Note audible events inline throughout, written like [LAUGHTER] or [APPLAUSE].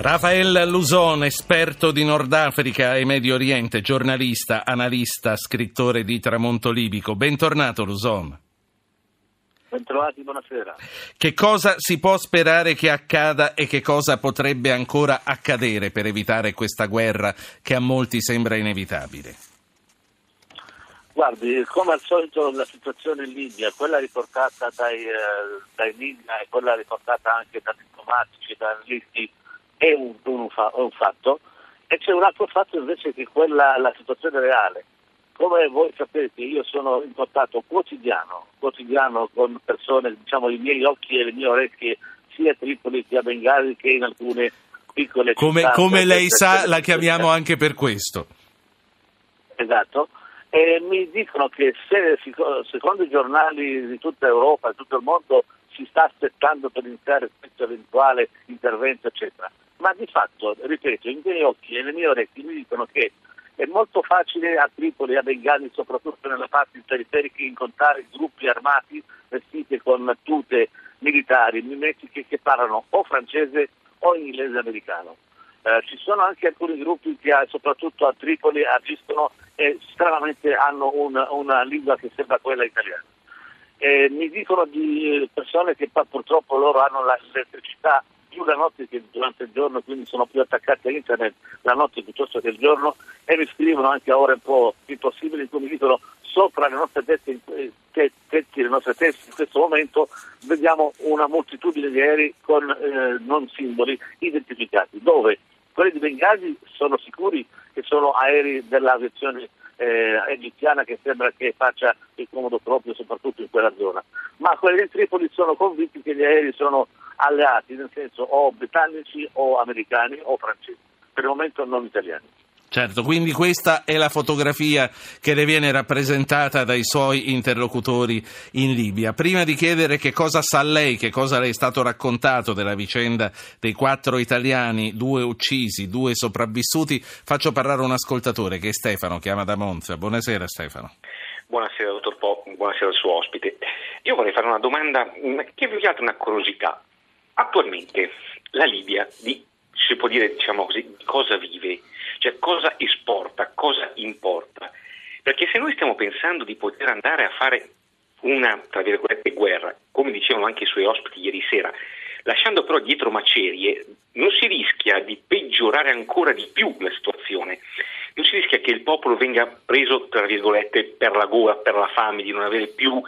Rafael Luson, esperto di Nord Africa e Medio Oriente, giornalista, analista, scrittore di Tramonto Libico. Bentornato Luson. Bentrovati, buonasera. Che cosa si può sperare che accada e che cosa potrebbe ancora accadere per evitare questa guerra che a molti sembra inevitabile? Guardi, come al solito la situazione in Libia, quella riportata dai, eh, dai media e quella riportata anche da diplomatici, da analisti, è un, un, un, fatto e c'è un altro fatto invece che quella, la situazione reale. Come voi sapete io sono in contatto quotidiano, quotidiano con persone, diciamo i miei occhi e le mie orecchie sia a Tripoli che a Bengasi che in alcune piccole come, città. Come lei sa la chiamiamo anche per questo. Esatto. E mi dicono che se, secondo i giornali di tutta Europa, di tutto il mondo, si sta aspettando per iniziare questo eventuale intervento, eccetera ma di fatto, ripeto, i miei occhi e le mie orecchie mi dicono che è molto facile a Tripoli, a Bengasi, soprattutto nella parte periferica, incontrare gruppi armati vestiti con tute militari, che, che parlano o francese o inglese americano. Eh, ci sono anche alcuni gruppi che soprattutto a Tripoli agiscono e stranamente hanno una, una lingua che sembra quella italiana. Eh, mi dicono di persone che purtroppo loro hanno l'elettricità più la notte che durante il giorno, quindi sono più attaccati a internet la notte piuttosto che il giorno e mi scrivono anche a ore un po' impossibili in cui mi dicono sopra le nostre teste, te, tetti, le nostre teste in questo momento vediamo una moltitudine di aerei con eh, non simboli identificati, dove? Quelli di Bengasi sono sicuri che sono aerei dell'aviazione eh, egiziana che sembra che faccia il comodo proprio soprattutto in quella zona, ma quelli di Tripoli sono convinti che gli aerei sono alleati, nel senso o britannici o americani o francesi, per il momento non italiani. Certo, quindi questa è la fotografia che le viene rappresentata dai suoi interlocutori in Libia. Prima di chiedere che cosa sa lei, che cosa le è stato raccontato della vicenda dei quattro italiani, due uccisi, due sopravvissuti, faccio parlare un ascoltatore che è Stefano, chiama da Monza. Buonasera Stefano. Buonasera dottor Po, buonasera al suo ospite. Io vorrei fare una domanda che è più una curiosità. Attualmente la Libia, di, si può dire diciamo così, cosa vive? Cioè cosa esporta, cosa importa? Perché se noi stiamo pensando di poter andare a fare una, tra virgolette, guerra, come dicevano anche i suoi ospiti ieri sera, lasciando però dietro macerie, non si rischia di peggiorare ancora di più la situazione. Non si rischia che il popolo venga preso, tra virgolette, per la gola, per la fame, di non avere più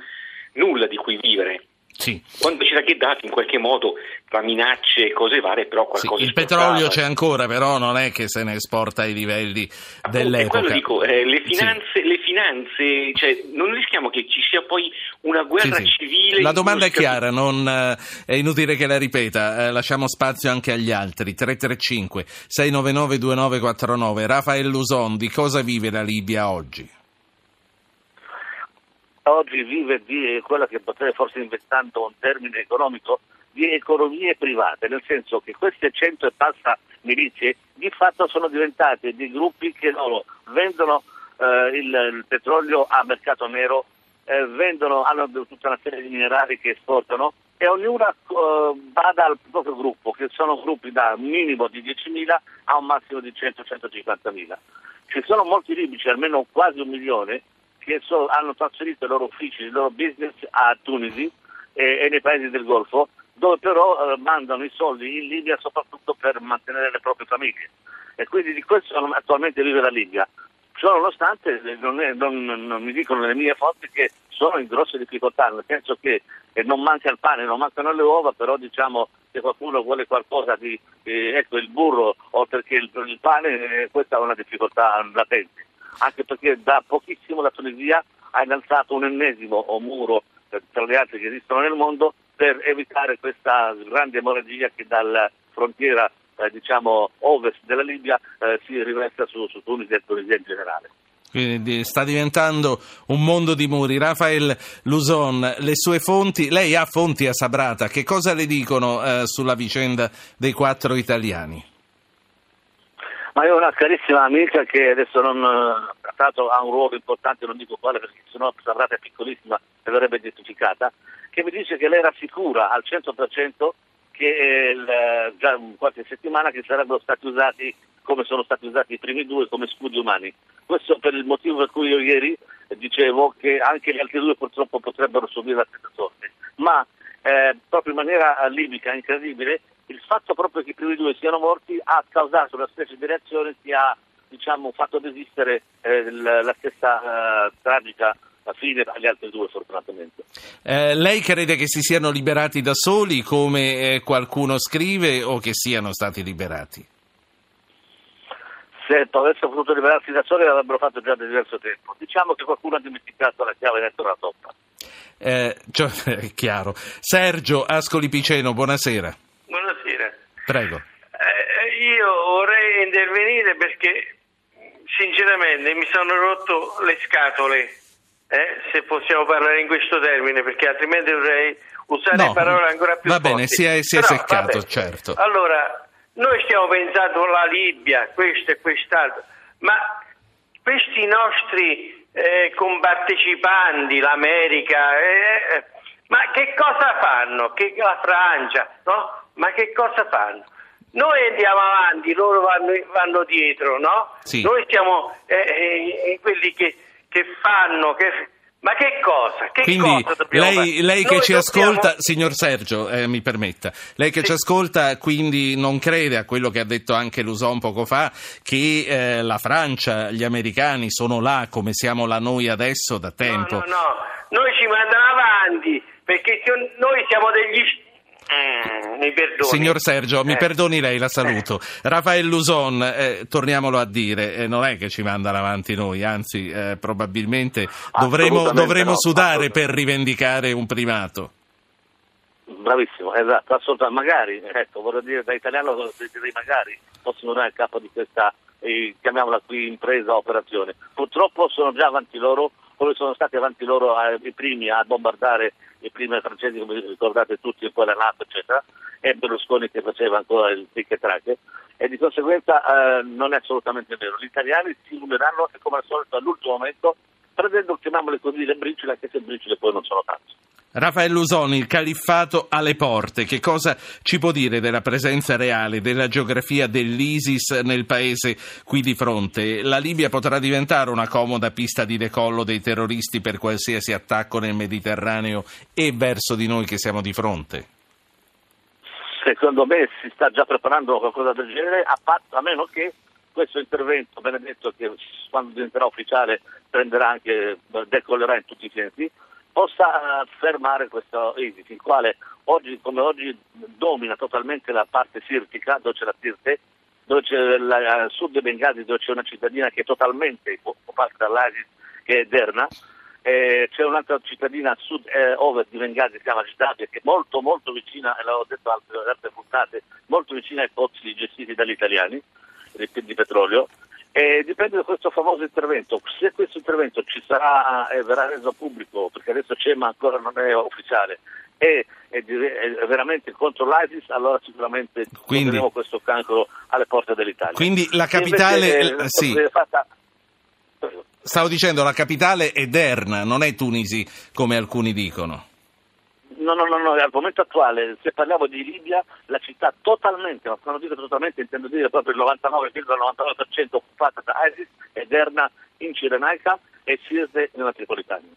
nulla di cui vivere. Sì. Quando c'era Gheddafi in qualche modo tra minacce e cose varie però qualcosa sì, il petrolio c'è ancora però non è che se ne esporta ai livelli dell'epoca dico, eh, le finanze, sì. le finanze cioè, non rischiamo che ci sia poi una guerra sì, civile la domanda è chiara non, eh, è inutile che la ripeta eh, lasciamo spazio anche agli altri 335 699 2949 Rafael Luson di cosa vive la Libia oggi? Oggi vive di quella che potrei forse inventando un termine economico di economie private, nel senso che queste cento e passa milizie di fatto sono diventate dei gruppi che loro vendono eh, il, il, petrolio a mercato nero, eh, vendono, hanno tutta una serie di minerali che esportano e ognuna eh, bada al proprio gruppo, che sono gruppi da minimo di 10.000 a un massimo di 100-150.000. Ci sono molti libici, almeno quasi un milione, che so, hanno trasferito i loro uffici, il loro business a Tunisi e, e nei paesi del Golfo, dove però eh, mandano i soldi in Libia soprattutto per mantenere le proprie famiglie. E quindi di questo attualmente vive la Libia. Ciò nonostante non, è, non, non, mi dicono le mie fonti che sono in grosse difficoltà, nel senso che eh, non manca il pane, non mancano le uova, però diciamo se qualcuno vuole qualcosa di, eh, ecco il burro oltre che il, il pane, eh, questa è una difficoltà latente anche perché da pochissimo la Tunisia ha innalzato un ennesimo muro tra le altre che esistono nel mondo per evitare questa grande emorragia che dalla frontiera eh, diciamo, ovest della Libia eh, si riversa su, su Tunisia e Tunisia in generale. Quindi sta diventando un mondo di muri. Rafael Luson, le sue fonti, lei ha fonti a Sabrata, che cosa le dicono eh, sulla vicenda dei quattro italiani? Ma io ho una carissima amica che adesso non eh, ha un ruolo importante, non dico quale perché sennò saprà è piccolissima e verrebbe identificata, che mi dice che lei era sicura al 100% che eh, già qualche settimana che sarebbero stati usati come sono stati usati i primi due come scudi umani. Questo per il motivo per cui io ieri dicevo che anche gli altri due purtroppo potrebbero subire la stessa sorte. Ma eh, proprio in maniera libica, incredibile, il fatto proprio che i primi due siano morti ha causato una specie di reazione che ha diciamo, fatto desistere eh, la stessa eh, tragica fine agli altri due fortunatamente. Eh, lei crede che si siano liberati da soli come eh, qualcuno scrive o che siano stati liberati? Se avessero potuto liberarsi da soli l'avrebbero fatto già da diverso tempo. Diciamo che qualcuno ha dimenticato la chiave dentro la toppa. Eh, cioè, [LAUGHS] è chiaro. Sergio Ascoli Piceno, buonasera. Buonasera. Prego. Eh, io vorrei intervenire perché sinceramente mi sono rotto le scatole eh, se possiamo parlare in questo termine, perché altrimenti dovrei usare no, parole ancora più va forti. Va bene, si è, si è Però, seccato, vabbè. certo. Allora, noi stiamo pensando alla Libia, questo e quest'altro, ma questi nostri eh, compartecipanti, l'America, eh, eh, ma che cosa fanno? Che, la Francia, no? Ma che cosa fanno? Noi andiamo avanti, loro vanno, vanno dietro, no? Sì. Noi siamo eh, quelli che che fanno, che... ma che cosa? Che Quindi cosa lei, lei che Noi ci dobbiamo... ascolta, signor Sergio, eh, mi permetta, lei che Sì. ci ascolta quindi non crede a quello che ha detto anche Luson poco fa, che eh, la Francia, gli americani sono là come siamo là noi adesso da tempo? No, no, no, noi ci mandiamo avanti perché noi siamo degli... Mi. Signor Sergio, mi Eh. perdoni lei, la saluto. Raffaele Luson, eh, torniamolo a dire, eh, non è che ci mandano avanti noi, anzi eh, probabilmente dovremo, dovremo no, sudare per rivendicare un primato. Bravissimo, esatto, assolutamente. Magari, ecco, vorrei dire da italiano direi magari possono dare il capo di questa, eh, chiamiamola qui, impresa, operazione. Purtroppo sono già avanti loro, come sono stati avanti loro eh, i primi a bombardare i primi francesi, come ricordate tutti, e poi la NATO, eccetera, e Berlusconi che faceva ancora il tic e track, e di conseguenza eh, non è assolutamente vero. Gli italiani si uniranno e come al solito all'ultimo momento, prendendo, chiamiamole così, le briciole, anche se briciole poi non sono tante. Raffaele Lusoni, il califfato alle porte, che cosa ci può dire della presenza reale, della geografia dell'ISIS nel paese qui di fronte? La Libia potrà diventare una comoda pista di decollo dei terroristi per qualsiasi attacco nel Mediterraneo e verso di noi che siamo di fronte? Secondo me si sta già preparando qualcosa del genere, a, patto, a meno che questo intervento, benedetto, che quando diventerà ufficiale prenderà anche, decollerà in tutti i sensi, possa fermare questo ISIS, il quale oggi come oggi domina totalmente la parte sirtica, dove c'è la Sirte, dove c'è a sud di Benghazi, dove c'è una cittadina che è totalmente occupata dall'ISIS, che è Derna, eh, c'è un'altra cittadina a sud eh, di Benghazi, si chiama Cidabia, che è molto molto vicina, e l'avevo detto altre, altre puntate, molto vicina ai pozzi gestiti dagli italiani di, di petrolio. E dipende da questo famoso intervento. Se questo intervento ci sarà e verrà reso pubblico, perché adesso c'è ma ancora non è ufficiale, e è, è veramente contro l'ISIS, allora sicuramente Quindi- questo cancro alle porte dell'Italia. Quindi la capitale- invece, eh, sì. fatta- Stavo dicendo, la capitale è Derna, non è Tunisi come alcuni dicono. No, no, no, no, al momento attuale, se parliamo di Libia, la città totalmente, ma quando dico totalmente intendo dire proprio il 99,99% occupata da ISIS è Derna in Cirenaica e Sirte nella Tripolitania.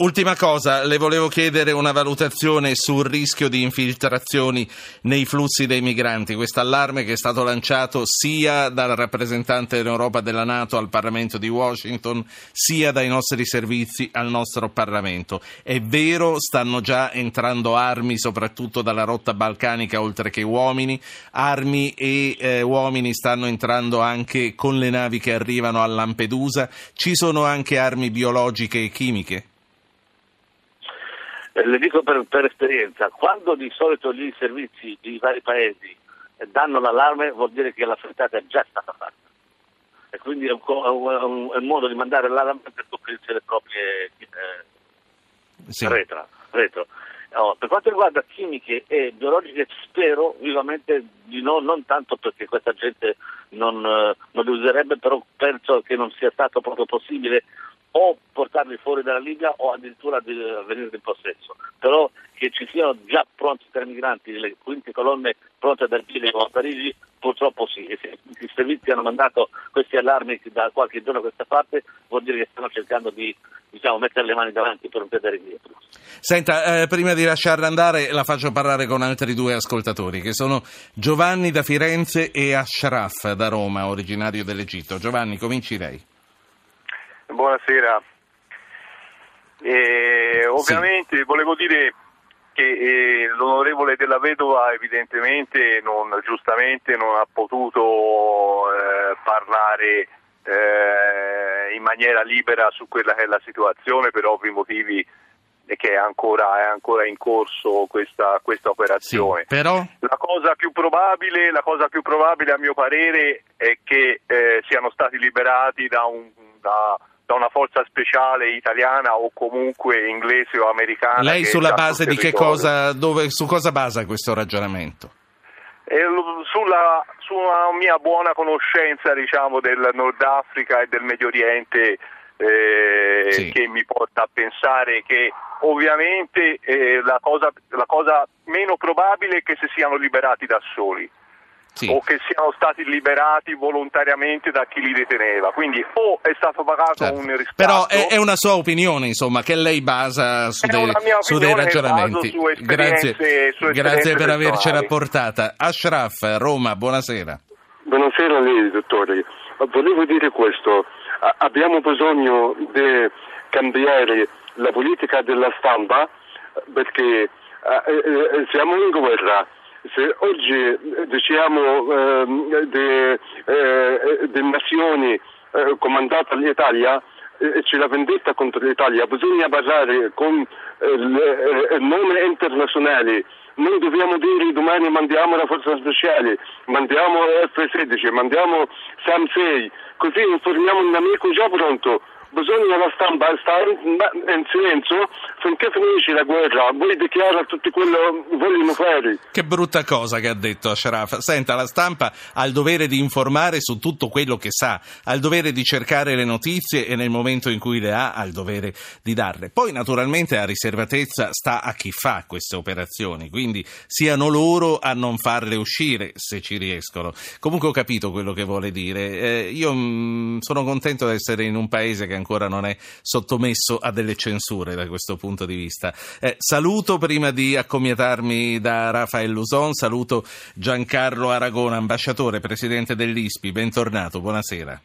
Ultima cosa, le volevo chiedere una valutazione sul rischio di infiltrazioni nei flussi dei migranti. Questo allarme che è stato lanciato sia dal rappresentante dell'Europa della Nato al Parlamento di Washington, sia dai nostri servizi al nostro Parlamento. È vero, stanno già entrando armi, soprattutto dalla rotta balcanica, oltre che uomini. Armi e eh, uomini stanno entrando anche con le navi che arrivano a Lampedusa. Ci sono anche armi biologiche e chimiche? Eh, Le dico per, per esperienza, quando di solito gli servizi di vari paesi danno l'allarme vuol dire che la frittata è già stata fatta. E quindi è un, un- un- modo di mandare l'allarme per coprirsi le proprie eh, Sì. retro. retro. Oh, per quanto riguarda chimiche e biologiche, spero vivamente di no, non tanto perché questa gente non, eh, non le userebbe, però penso che non sia stato proprio possibile o portarli fuori dalla Libia o addirittura di venire in possesso. Però che ci siano già pronti tra i migranti, le quinte colonne pronte ad agire a Parigi, purtroppo sì. E se i servizi hanno mandato questi allarmi da qualche giorno a questa parte, vuol dire che stanno cercando di diciamo, mettere le mani davanti per non perdere dietro. Senta, eh, prima di lasciarla andare la faccio parlare con altri due ascoltatori che sono Giovanni da Firenze e Ashraf da Roma, originario dell'Egitto. Giovanni, cominci lei. Buonasera. Eh, ovviamente sì. volevo dire che eh, l'onorevole della Vedova evidentemente non, giustamente non ha potuto eh, parlare eh, in maniera libera su quella che è la situazione per ovvi motivi e che è ancora, è ancora, in corso questa, questa operazione. Sì, però... la, cosa probabile, la, cosa più probabile, a mio parere è che eh, siano stati liberati da, un, da, da, una forza speciale italiana o comunque inglese o americana. Lei sulla base di che cosa, dove, su cosa basa questo ragionamento? Sulla, su una mia buona conoscenza diciamo, del Nord Africa e del Medio Oriente eh, sì. che mi porta a pensare che ovviamente eh, la, cosa, la cosa meno probabile è che si siano liberati da soli. Sì. o che siano stati liberati volontariamente da chi li deteneva. Quindi o è stato pagato certo. un riscatto... Però è, è, una sua opinione, insomma, che lei basa su, dei, su dei, ragionamenti. Grazie, grazie per avercela portata. Ashraf, Roma, buonasera. Buonasera a lei, dottore. Volevo dire questo. Abbiamo bisogno di cambiare la politica della stampa perché eh, eh, siamo in guerra se oggi diciamo ehm, eh, de, nazioni eh, comandate dall'Italia eh, c'è la vendetta contro l'Italia, bisogna parlare con eh, eh, nome internazionale. Noi dobbiamo dire domani mandiamo la forza speciale, mandiamo F-16, mandiamo SAM-6, così informiamo il nemico già pronto bisogna la stampa stare in silenzio finché finisce la guerra, voi dichiara tutti quello che vogliono fare. Che brutta cosa che ha detto Ashraf. Senta, la stampa ha il dovere di informare su tutto quello che sa, ha il dovere di cercare le notizie e nel momento in cui le ha ha il dovere di darle. Poi naturalmente la riservatezza sta a chi fa queste operazioni, quindi siano loro a non farle uscire se ci riescono. Comunque ho capito quello che vuole dire. Eh, io mh, mm, sono contento di essere in un paese che ancora non è sottomesso a delle censure da questo punto di vista. Eh, saluto prima di accomiatarmi da Rafael Luson, saluto Giancarlo Aragona, ambasciatore, presidente dell'ISPI, bentornato, buonasera.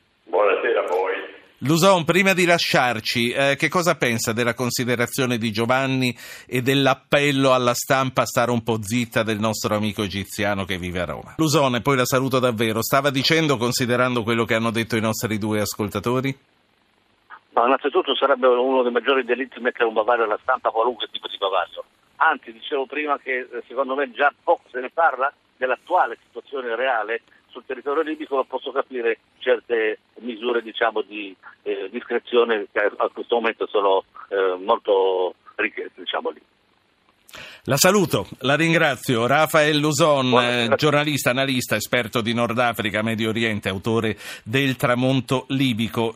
Luson, prima di lasciarci, eh, che cosa pensa della considerazione di Giovanni e dell'appello alla stampa a stare un po' zitta del nostro amico egiziano che vive a Roma? Luson, e poi la saluto davvero, stava dicendo, considerando quello che hanno detto i nostri due ascoltatori? Ma innanzitutto sarebbe uno dei maggiori delitti mettere un bavaglio alla stampa, qualunque tipo di bavaglio. Anzi, dicevo prima che eh, secondo me già poco se ne parla dell'attuale situazione reale sul territorio libico, ma posso capire certe misure diciamo, di eh, discrezione che a questo momento sono eh, molto richieste. Diciamo, lì. La saluto, la ringrazio. Rafael Luson, eh, giornalista, analista, esperto di Nord Africa, Medio Oriente, autore del Tramonto libico.